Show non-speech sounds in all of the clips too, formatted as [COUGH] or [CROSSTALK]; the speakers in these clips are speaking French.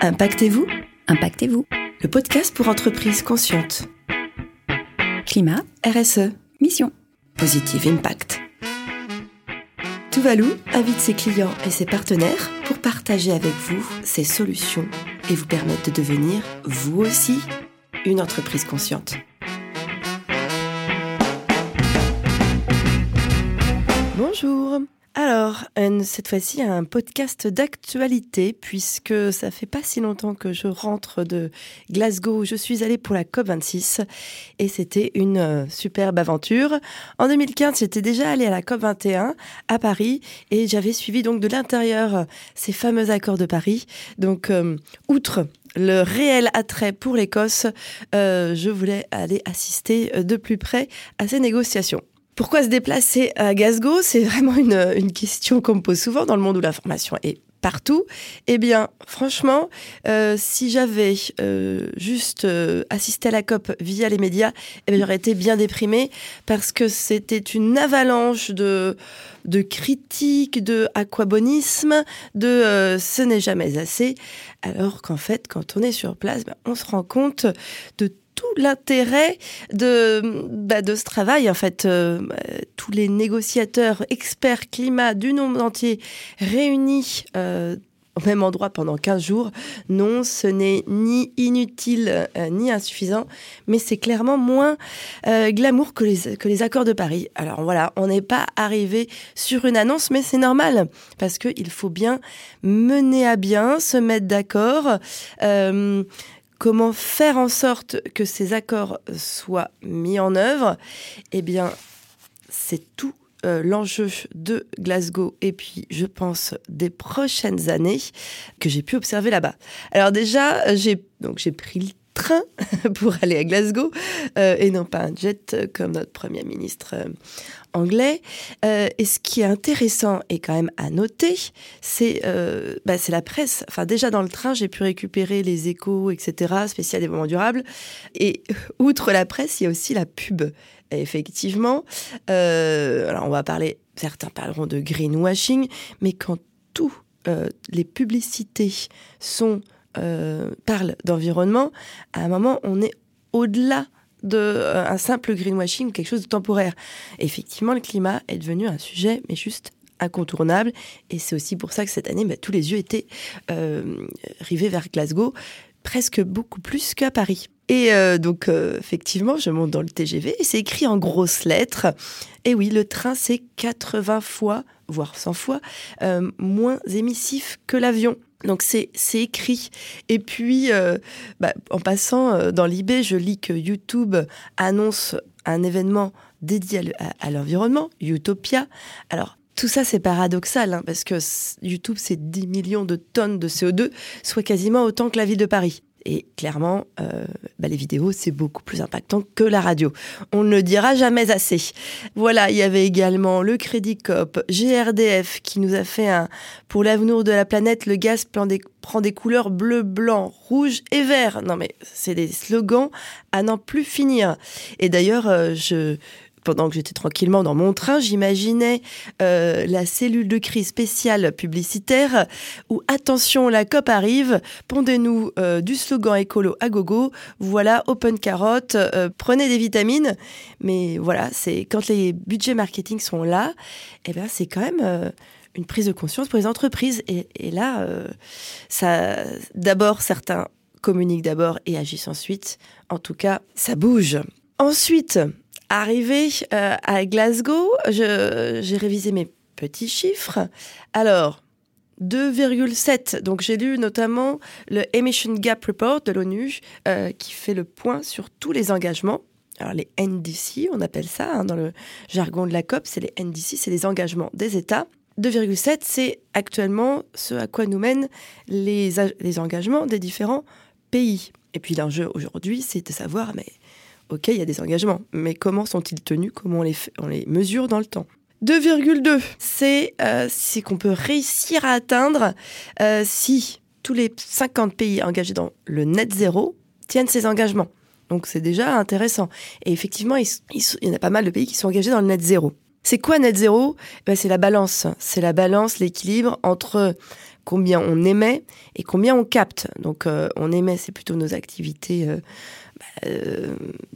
Impactez-vous Impactez-vous. Le podcast pour entreprises conscientes. Climat, RSE. mission. Positive Impact. Tuvalu invite ses clients et ses partenaires pour partager avec vous ses solutions et vous permettre de devenir, vous aussi, une entreprise consciente. Bonjour alors, euh, cette fois-ci, un podcast d'actualité, puisque ça fait pas si longtemps que je rentre de Glasgow. Je suis allée pour la COP26 et c'était une euh, superbe aventure. En 2015, j'étais déjà allée à la COP21 à Paris et j'avais suivi donc de l'intérieur euh, ces fameux accords de Paris. Donc, outre le réel attrait pour l'Écosse, je voulais aller assister de plus près à ces négociations. Pourquoi se déplacer à Glasgow? C'est vraiment une, question qu'on me pose souvent dans le monde où l'information est partout. Eh bien, franchement, euh, si j'avais euh, juste euh, assisté à la COP via les médias, eh j'aurais été bien déprimée parce que c'était une avalanche de, de critiques, de aquabonisme, de ce n'est jamais assez. Alors qu'en fait, quand on est sur place, ben, on se rend compte de tout l'intérêt de, bah, de ce travail. En fait, euh, tous les négociateurs, experts climat du monde entier réunis euh, au même endroit pendant 15 jours, non, ce n'est ni inutile euh, ni insuffisant, mais c'est clairement moins glamour que les, que les accords de Paris. Alors voilà, on n'est pas arrivé sur une annonce, mais c'est normal, parce qu'il faut bien mener à bien, se mettre d'accord comment faire en sorte que ces accords soient mis en œuvre, eh bien, c'est tout euh, l'enjeu de Glasgow et puis je pense des prochaines années que j'ai pu observer là-bas. Alors déjà, j'ai pris le train [LAUGHS] pour aller à Glasgow euh, et non pas un jet comme notre premier ministre euh, anglais. Euh, et ce qui est intéressant et quand même à noter, c'est euh, bah, la presse. Enfin, déjà dans le train, j'ai pu récupérer les échos, etc., spécial développement durable. Et [LAUGHS] outre la presse, il y a aussi la pub. Effectivement, euh, alors on va parler, certains parleront de greenwashing, mais quand tous euh, les publicités sont euh, parlent d'environnement, à un moment, on est au-delà de euh, simple greenwashing, quelque chose de temporaire. effectivement, le climat est devenu un sujet, mais juste incontournable. Et c'est aussi pour ça que cette année, bah, tous les yeux étaient euh, rivés vers Glasgow, presque beaucoup plus qu'à Paris. Et donc, effectivement, je monte dans le TGV et c'est écrit en grosses lettres. Et oui, le train, c'est 80 fois, voire 100 fois, moins émissif que l'avion. Donc c'est écrit. Et puis, euh, bah, en passant euh, dans l'IB, je lis que YouTube annonce un événement dédié à, l'environnement, Utopia. Alors, tout ça, c'est paradoxal, hein, parce que YouTube, c'est 10 millions de tonnes de CO2, soit quasiment autant que la ville de Paris. Et clairement, euh, bah, les vidéos, c'est beaucoup plus impactant que la radio. On ne le dira jamais assez. Voilà, il y avait également le Crédit Cop, GRDF, qui nous a fait un pour l'avenir de la planète, le gaz prend des, couleurs bleu, blanc, rouge et vert. Non mais c'est des slogans à n'en plus finir. Et d'ailleurs, euh, je pendant que j'étais tranquillement dans mon train, j'imaginais euh, la cellule de crise spéciale publicitaire où attention, la COP arrive, pondez-nous euh, du slogan écolo à gogo, voilà, open carotte, euh, prenez des vitamines. Mais voilà, c'est quand les budgets marketing sont là, eh ben c'est quand même une prise de conscience pour les entreprises. Et, et là, ça, d'abord, certains communiquent d'abord et agissent ensuite. En tout cas, ça bouge. Ensuite, Arrivé euh, à Glasgow, j'ai révisé mes petits chiffres. Alors, 2,7. Donc j'ai lu notamment le Emission Gap Report de l'ONU euh, qui fait le point sur tous les engagements. Alors les NDC, on appelle ça hein, dans le jargon de la COP, c'est les NDC, c'est les engagements des États. 2,7, c'est actuellement ce à quoi nous mènent les, les engagements des différents pays. Et puis l'enjeu aujourd'hui, c'est de savoir, mais ok, il y a des engagements, mais comment sont-ils tenus? Comment on les, mesure dans le temps? 2,2, c'est euh, ce qu'on peut réussir à atteindre euh, si tous les 50 pays engagés dans le net zéro tiennent ces engagements. Donc c'est déjà intéressant. Et effectivement, il, y en a pas mal de pays qui sont engagés dans le net zéro. C'est quoi net zéro? Ben, C'est la balance. C'est la balance, l'équilibre entre combien on émet et combien on capte. Donc on émet, c'est plutôt nos activités bah,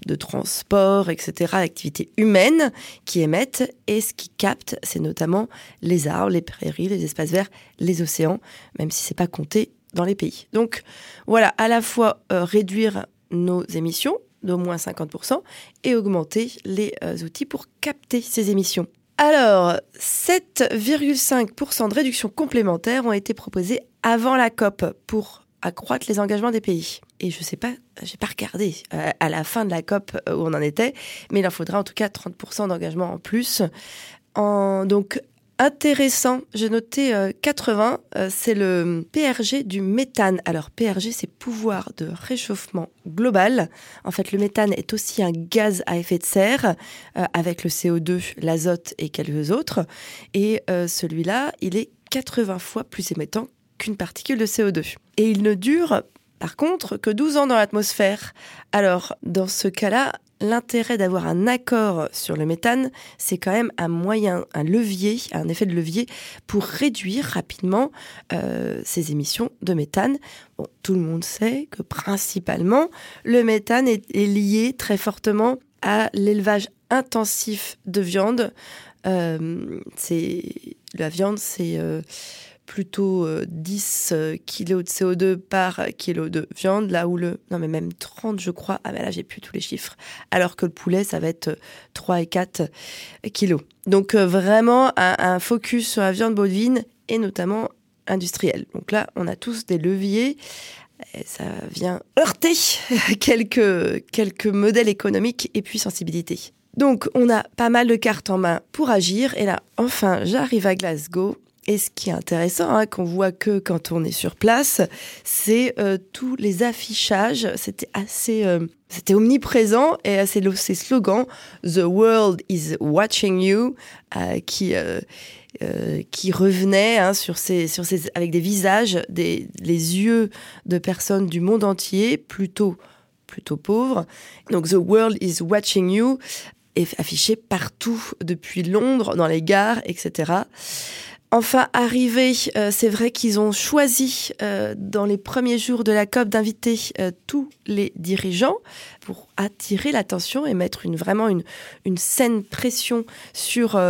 de transport, etc., activités humaines qui émettent, et ce qui capte, c'est notamment les arbres, les prairies, les espaces verts, les océans, même si c'est pas compté dans les pays. Donc voilà, à la fois réduire nos émissions d'au moins 50% et augmenter les outils pour capter ces émissions. Alors, 7,5% de réduction complémentaire ont été proposés avant la COP pour accroître les engagements des pays. Et je sais pas, j'ai pas regardé euh, à la fin de la COP où on en était, mais il en faudra en tout cas 30% d'engagement en plus. Donc, intéressant. J'ai noté 80, euh, euh, c'est le PRG du méthane. Alors PRG, c'est pouvoir de réchauffement global. En fait, le méthane est aussi un gaz à effet de serre euh, avec le CO2, l'azote et quelques autres. Et celui-là, il est 80 fois plus émettant qu'une particule de CO2. Et il ne dure par contre que 12 ans dans l'atmosphère. Alors, dans ce cas-là, l'intérêt d'avoir un accord sur le méthane, c'est quand même un moyen, un levier, un effet de levier pour réduire rapidement euh, ces émissions de méthane. Tout le monde sait que principalement, le méthane est, lié très fortement à l'élevage intensif de viande. Euh, c'est la viande, c'est euh, plutôt 10 euh, kilos de CO2 par kilo de viande, là où le... Non mais même 30 je crois, ah mais là j'ai plus tous les chiffres, alors que le poulet ça va être 3 euh, et 4 kilos. Donc euh, vraiment un, focus sur la viande bovine et notamment industrielle. Donc là on a tous des leviers ça vient heurter [LAUGHS] quelques, quelques modèles économiques et puis sensibilité. Donc on a pas mal de cartes en main pour agir et là enfin j'arrive à Glasgow et ce qui est intéressant, hein, qu'on voit que quand on est sur place, c'est euh, tous les affichages. C'était assez, euh, c'était omniprésent et assez ces slogans "The world is watching you" euh, qui qui revenaient hein, sur ces, sur ces, avec des visages, des les yeux de personnes du monde entier, plutôt plutôt pauvres. Donc "The world is watching you" est affiché partout depuis Londres, dans les gares, etc. Enfin, arrivé, euh, c'est vrai qu'ils ont choisi euh, dans les premiers jours de la COP d'inviter euh, tous les dirigeants pour attirer l'attention et mettre une, vraiment une, une saine pression sur,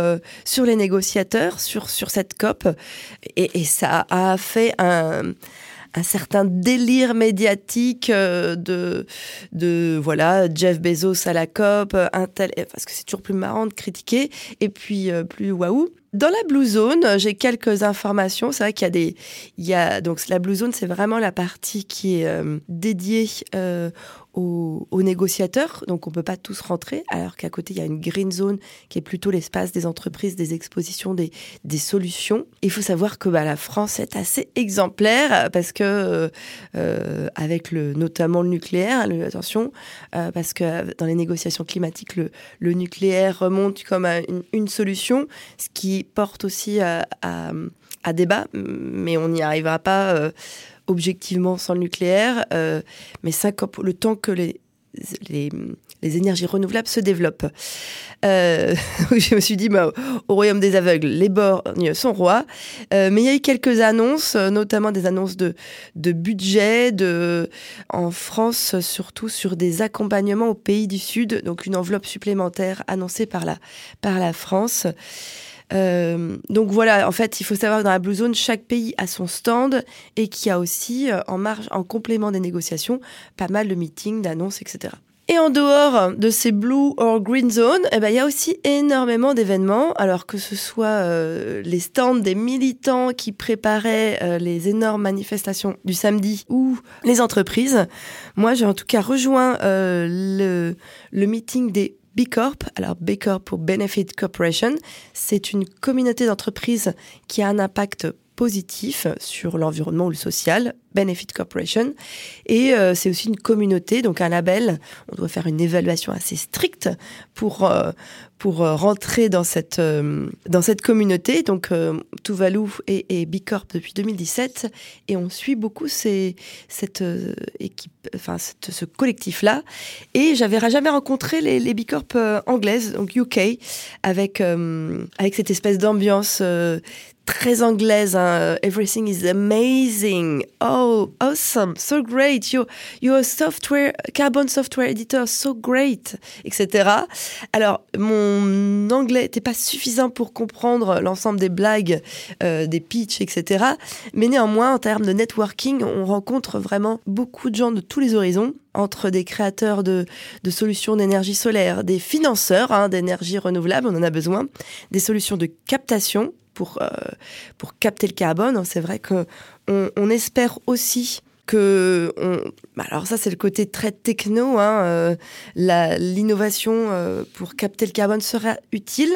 sur les négociateurs, sur, sur cette COP. Et, et ça a fait un un certain délire médiatique de, de voilà Jeff Bezos à la COP, un tel, parce que c'est toujours plus marrant de critiquer, et puis plus waouh. Dans la Blue Zone, j'ai quelques informations. C'est vrai qu'il y a des, il y a donc la Blue Zone, c'est vraiment la partie qui est euh, dédiée euh, aux, négociateurs, donc on peut pas tous rentrer, alors qu'à côté il y a une green zone qui est plutôt l'espace des entreprises, des expositions, des, solutions. Il faut savoir que bah, la France est assez exemplaire parce que euh, avec le notamment le nucléaire, attention, euh, parce que dans les négociations climatiques le, nucléaire remonte comme une, solution, ce qui porte aussi à, débat, mais on n'y arrivera pas. Euh, objectivement sans le nucléaire, euh, mais le temps que les, les, énergies renouvelables se développent. Euh, [LAUGHS] je me suis dit, bah, au royaume des aveugles, les borgnes sont rois. Euh, mais il y a eu quelques annonces, notamment des annonces de, de budget, de, en France, surtout sur des accompagnements aux pays du Sud, donc une enveloppe supplémentaire annoncée par la, par la France. Euh, donc voilà, en fait, il faut savoir que dans la Blue Zone, chaque pays a son stand et qu'il y a aussi, euh, en marge, en complément des négociations, pas mal de meetings, d'annonces, etc. Et en dehors de ces blue or green zones, eh ben, il y a aussi énormément d'événements, alors que ce soit euh, les stands des militants qui préparaient les énormes manifestations du samedi ou les entreprises. Moi, j'ai en tout cas rejoint le, le meeting des B Corp, alors B Corp pour Benefit Corporation, c'est une communauté d'entreprises qui a un impact positif sur l'environnement ou le social, Benefit Corporation. Et euh, c'est aussi une communauté, donc un label. On doit faire une évaluation assez stricte pour, euh, pour euh, rentrer dans cette, dans cette communauté. Donc Tuvalu et, et Bicorp depuis 2017. Et on suit beaucoup cette équipe, enfin ce collectif-là. Et j'avais jamais rencontré les, les Bicorp anglaises, donc UK, avec, avec cette espèce d'ambiance très anglaise. Hein. Everything is amazing. Oh, awesome, so great. You're, you're a software, carbon software editor, so great, etc. Alors, mon anglais n'était pas suffisant pour comprendre l'ensemble des blagues, euh, des pitchs, etc. Mais néanmoins, en termes de networking, on rencontre vraiment beaucoup de gens de tous les horizons entre des créateurs de, de solutions d'énergie solaire, des financeurs hein, d'énergie renouvelable, on en a besoin, des solutions de captation pour, euh, pour capter le carbone. C'est vrai qu'on on espère aussi que bah alors ça c'est le côté très techno, hein, euh, l'innovation euh, pour capter le carbone sera utile.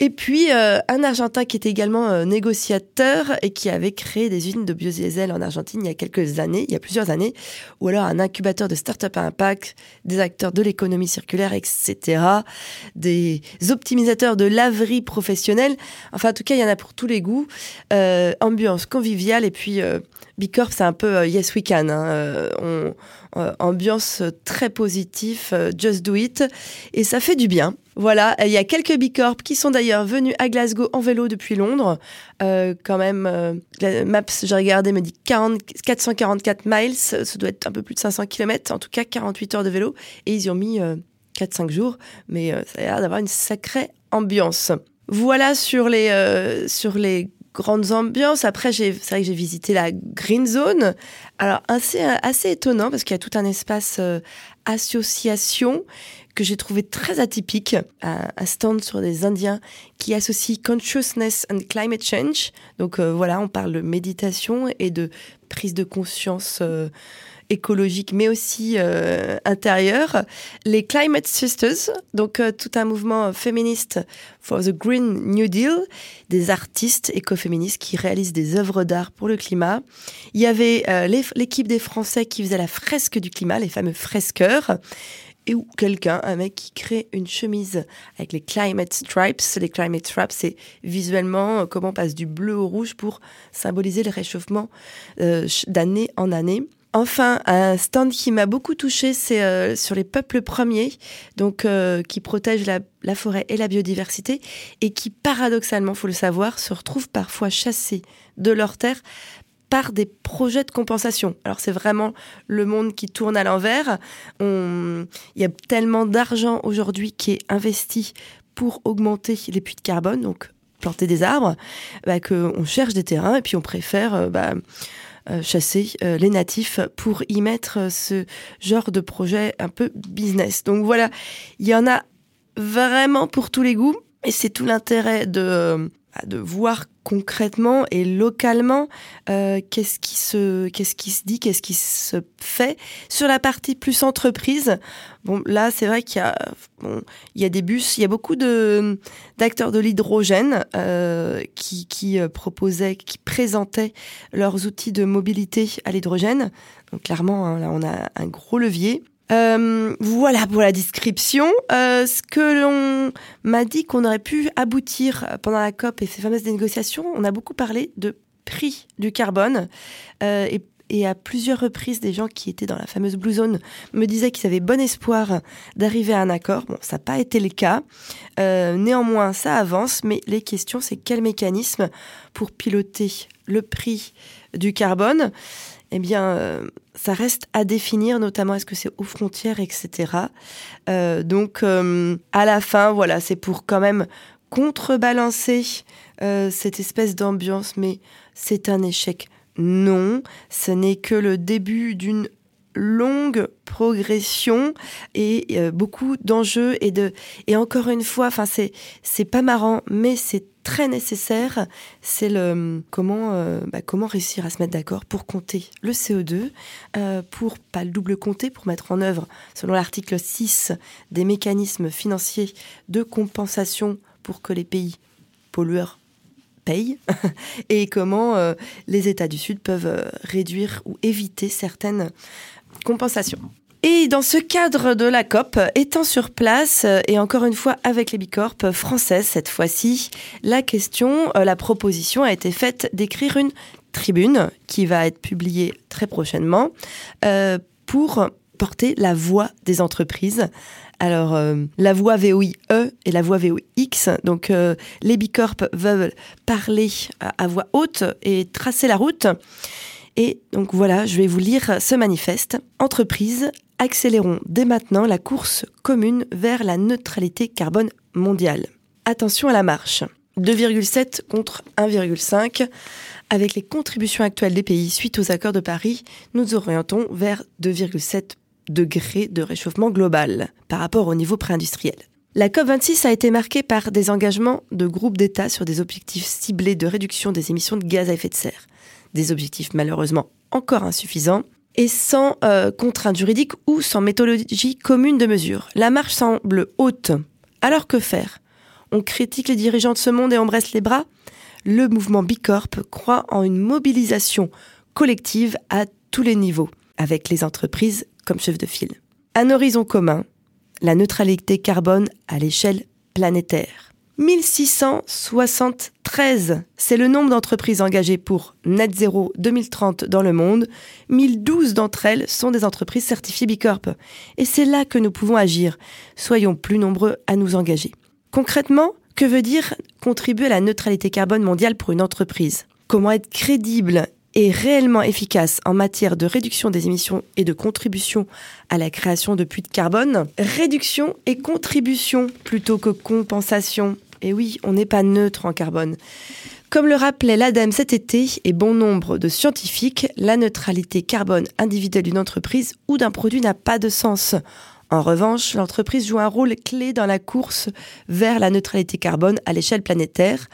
Et puis euh, un Argentin qui était également négociateur et qui avait créé des usines de biodiesel en Argentine il y a quelques années, il y a plusieurs années, ou alors un incubateur de start-up à impact, des acteurs de l'économie circulaire, etc., des optimisateurs de laverie professionnelle. Enfin en tout cas il y en a pour tous les goûts. ambiance conviviale et puis Bicorp, c'est un peu euh, Yes We Can. Hein. Euh, euh, ambiance très positive, just do it. Et ça fait du bien. Voilà, il y a quelques Bicorp qui sont d'ailleurs venus à Glasgow en vélo depuis Londres. quand même, Maps, j'ai regardé, me dit 40, 444 miles. Ça doit être un peu plus de 500 km. En tout cas, 48 heures de vélo. Et ils y ont mis 4-5 jours. Mais ça a l'air d'avoir une sacrée ambiance. Voilà sur les, sur les grandes ambiances. Après, c'est vrai que j'ai visité la Green Zone. Alors, assez, assez étonnant parce qu'il y a tout un espace euh, association que j'ai trouvé très atypique. Un, stand sur des Indiens qui associe consciousness and climate change. Donc euh, voilà, on parle de méditation et de prise de conscience. Euh, écologique, mais aussi euh, intérieur. Les Climate Sisters, donc tout un mouvement féministe for the Green New Deal, des artistes écoféministes qui réalisent des œuvres d'art pour le climat. Il y avait l'équipe des Français qui faisait la fresque du climat, les fameux fresqueurs et ou quelqu'un, un mec qui crée une chemise avec les climate stripes. Les climate stripes, c'est visuellement comment on passe du bleu au rouge pour symboliser le réchauffement d'année en année. Enfin, un stand qui m'a beaucoup touché, c'est euh, sur les peuples premiers, donc euh, qui protègent la, forêt et la biodiversité, et qui paradoxalement, faut le savoir, se retrouvent parfois chassés de leurs terres par des projets de compensation. Alors c'est vraiment le monde qui tourne à l'envers. Il y a tellement d'argent aujourd'hui qui est investi pour augmenter les puits de carbone, donc planter des arbres, bah, qu'on cherche des terrains et puis on préfère euh, bah, euh, chasser euh, les natifs pour y mettre ce genre de projet un peu business. Donc voilà, il y en a vraiment pour tous les goûts et c'est tout l'intérêt de de voir concrètement et localement euh, qu'est-ce qui se qu'est-ce qui se dit, qu'est-ce qui se fait sur la partie plus entreprise. Bon, là, c'est vrai qu'il y a bon, il y a des bus, il y a beaucoup de d'acteurs de l'hydrogène euh, qui qui euh, proposaient, qui présentaient leurs outils de mobilité à l'hydrogène. Donc clairement, hein, là, on a un gros levier. Euh, voilà pour la description. Euh, ce que l'on m'a dit qu'on aurait pu aboutir pendant la COP et ces fameuses négociations, on a beaucoup parlé de prix du carbone euh, et, et, à plusieurs reprises, des gens qui étaient dans la fameuse Blue Zone me disaient qu'ils avaient bon espoir d'arriver à un accord. Bon, ça n'a pas été le cas. Néanmoins, ça avance, mais les questions, c'est quel mécanisme pour piloter le prix du carbone? Eh bien, euh, ça reste à définir, notamment est-ce que c'est aux frontières, etc. Euh, donc, euh, à la fin, voilà, c'est pour quand même contrebalancer cette espèce d'ambiance, mais c'est un échec. Non, ce n'est que le début d'une longue progression et beaucoup d'enjeux et de et encore une fois enfin c'est c'est pas marrant mais c'est très nécessaire, c'est le comment euh, bah, comment réussir à se mettre d'accord pour compter le CO2, euh, pour pas le double compter, pour mettre en œuvre, selon l'article 6, des mécanismes financiers de compensation pour que les pays pollueurs payent, [LAUGHS] et comment euh, les États du Sud peuvent réduire ou éviter certaines compensations. Et dans ce cadre de la COP, étant sur place, euh, et encore une fois avec les Bicorp françaises cette fois-ci, la question, euh, la proposition a été faite d'écrire une tribune qui va être publiée très prochainement euh, pour porter la voix des entreprises. Alors, la voix VOIE et la voix VOX. Donc, les Bicorp veulent parler à, voix haute et tracer la route. Et donc voilà, je vais vous lire ce manifeste. Entreprises, accélérons dès maintenant la course commune vers la neutralité carbone mondiale. Attention à la marche. 2,7 contre 1,5. Avec les contributions actuelles des pays suite aux accords de Paris, nous orientons vers 2,7 degrés de réchauffement global par rapport au niveau pré-industriel. La COP26 a été marquée par des engagements de groupes d'États sur des objectifs ciblés de réduction des émissions de gaz à effet de serre. Des objectifs malheureusement encore insuffisants et sans euh, contraintes juridiques ou sans méthodologie commune de mesure. La marche semble haute. Alors que faire? On critique les dirigeants de ce monde et embrasse les bras? Le mouvement Bicorp croit en une mobilisation collective à tous les niveaux, avec les entreprises comme chef de file. Un horizon commun, la neutralité carbone à l'échelle planétaire. 1673, c'est le nombre d'entreprises engagées pour Net Zero 2030 dans le monde. 1012 d'entre elles sont des entreprises certifiées Bicorp. Et c'est là que nous pouvons agir. Soyons plus nombreux à nous engager. Concrètement, que veut dire contribuer à la neutralité carbone mondiale pour une entreprise? Comment être crédible est réellement efficace en matière de réduction des émissions et de contribution à la création de puits de carbone? Réduction et contribution plutôt que compensation. Et oui, on n'est pas neutre en carbone. Comme le rappelait l'ADEME cet été et bon nombre de scientifiques, la neutralité carbone individuelle d'une entreprise ou d'un produit n'a pas de sens. En revanche, l'entreprise joue un rôle clé dans la course vers la neutralité carbone à l'échelle planétaire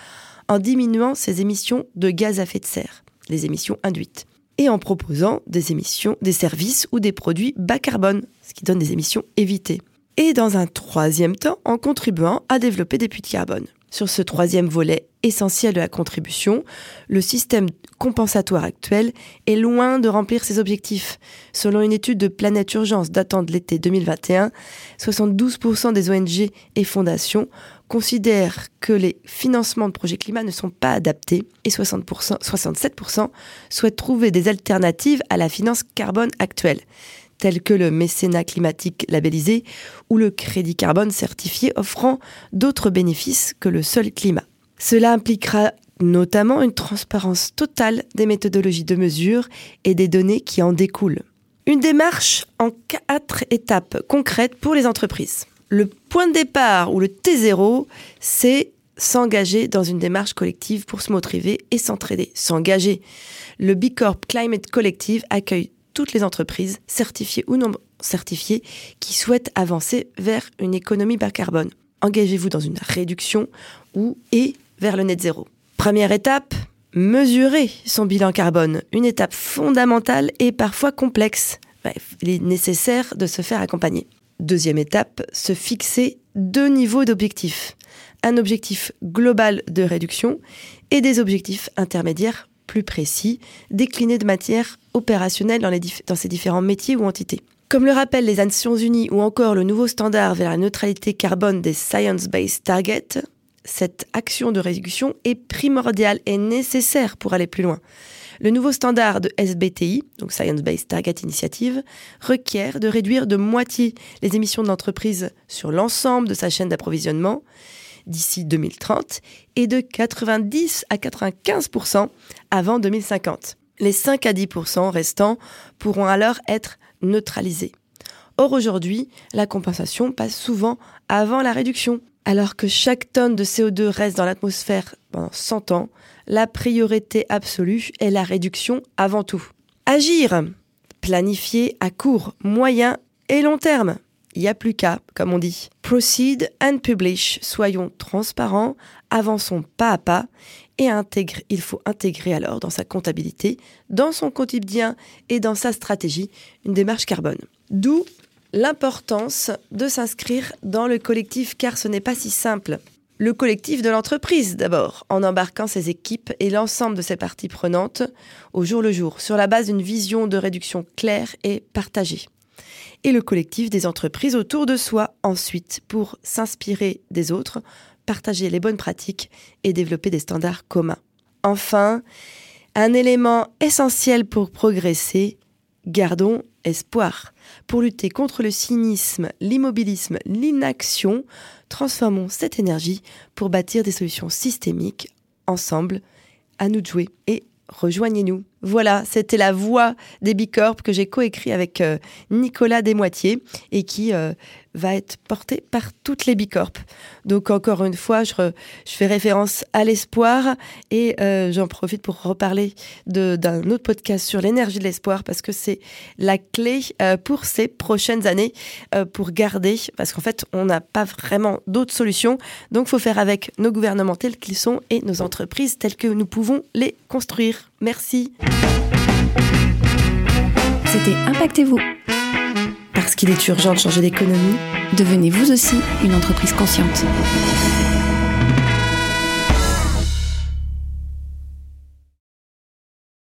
en diminuant ses émissions de gaz à effet de serre les émissions induites, et en proposant des émissions, des services ou des produits bas carbone, ce qui donne des émissions évitées. Et dans un troisième temps, en contribuant à développer des puits de carbone. Sur ce troisième volet essentiel de la contribution, le système compensatoire actuel est loin de remplir ses objectifs. Selon une étude de Planète Urgence datant de l'été 2021, 72% des ONG et fondations considèrent que les financements de projets climat ne sont pas adaptés et 60%, 67% souhaitent trouver des alternatives à la finance carbone actuelle tels que le mécénat climatique labellisé ou le crédit carbone certifié offrant d'autres bénéfices que le seul climat. Cela impliquera notamment une transparence totale des méthodologies de mesure et des données qui en découlent. Une démarche en quatre étapes concrètes pour les entreprises. Le point de départ ou le T0, c'est s'engager dans une démarche collective pour se motiver et s'entraider. S'engager. Le B Corp Climate Collective accueille toutes les entreprises, certifiées ou non certifiées, qui souhaitent avancer vers une économie bas carbone. Engagez-vous dans une réduction ou et vers le net zéro. Première étape, mesurer son bilan carbone. Une étape fondamentale et parfois complexe. Bref, il est nécessaire de se faire accompagner. Deuxième étape, se fixer deux niveaux d'objectifs. Un objectif global de réduction et des objectifs intermédiaires plus précis, déclinés de matière opérationnelle dans, dans ces différents métiers ou entités. Comme le rappellent les Nations Unies ou encore le nouveau standard vers la neutralité carbone des Science-Based Targets, cette action de réduction est primordiale et nécessaire pour aller plus loin. Le nouveau standard de SBTI, donc Science Based Target Initiative, requiert de réduire de moitié les émissions de l'entreprise sur l'ensemble de sa chaîne d'approvisionnement d'ici 2030 et de 90 à 95% avant 2050. Les 5 à 10% restants pourront alors être neutralisés. Or aujourd'hui, la compensation passe souvent avant la réduction. Alors que chaque tonne de CO2 reste dans l'atmosphère pendant 100 ans, la priorité absolue est la réduction avant tout. Agir Planifier à court, moyen et long terme il n'y a plus qu'à, comme on dit. Proceed and publish. Soyons transparents, avançons pas à pas et intègre, il faut intégrer alors dans sa comptabilité, dans son quotidien et dans sa stratégie une démarche carbone. D'où l'importance de s'inscrire dans le collectif car ce n'est pas si simple. Le collectif de l'entreprise d'abord, en embarquant ses équipes et l'ensemble de ses parties prenantes au jour le jour, sur la base d'une vision de réduction claire et partagée et le collectif des entreprises autour de soi ensuite pour s'inspirer des autres, partager les bonnes pratiques et développer des standards communs. Enfin, un élément essentiel pour progresser, gardons espoir. Pour lutter contre le cynisme, l'immobilisme, l'inaction, transformons cette énergie pour bâtir des solutions systémiques ensemble. À nous de jouer et rejoignez-nous. Voilà, c'était la voix des Bicorp que j'ai coécrit avec euh, Nicolas Desmoitiers et qui euh, va être portée par toutes les Bicorp. Donc encore une fois, je, fais référence à l'espoir et euh, j'en profite pour reparler d'un autre podcast sur l'énergie de l'espoir parce que c'est la clé pour ces prochaines années pour garder, parce qu'en fait, on n'a pas vraiment d'autres solutions. Donc faut faire avec nos gouvernements tels qu'ils sont et nos entreprises telles que nous pouvons les construire. Merci. C'était Impactez-vous. Parce qu'il est urgent de changer l'économie, devenez vous aussi une entreprise consciente.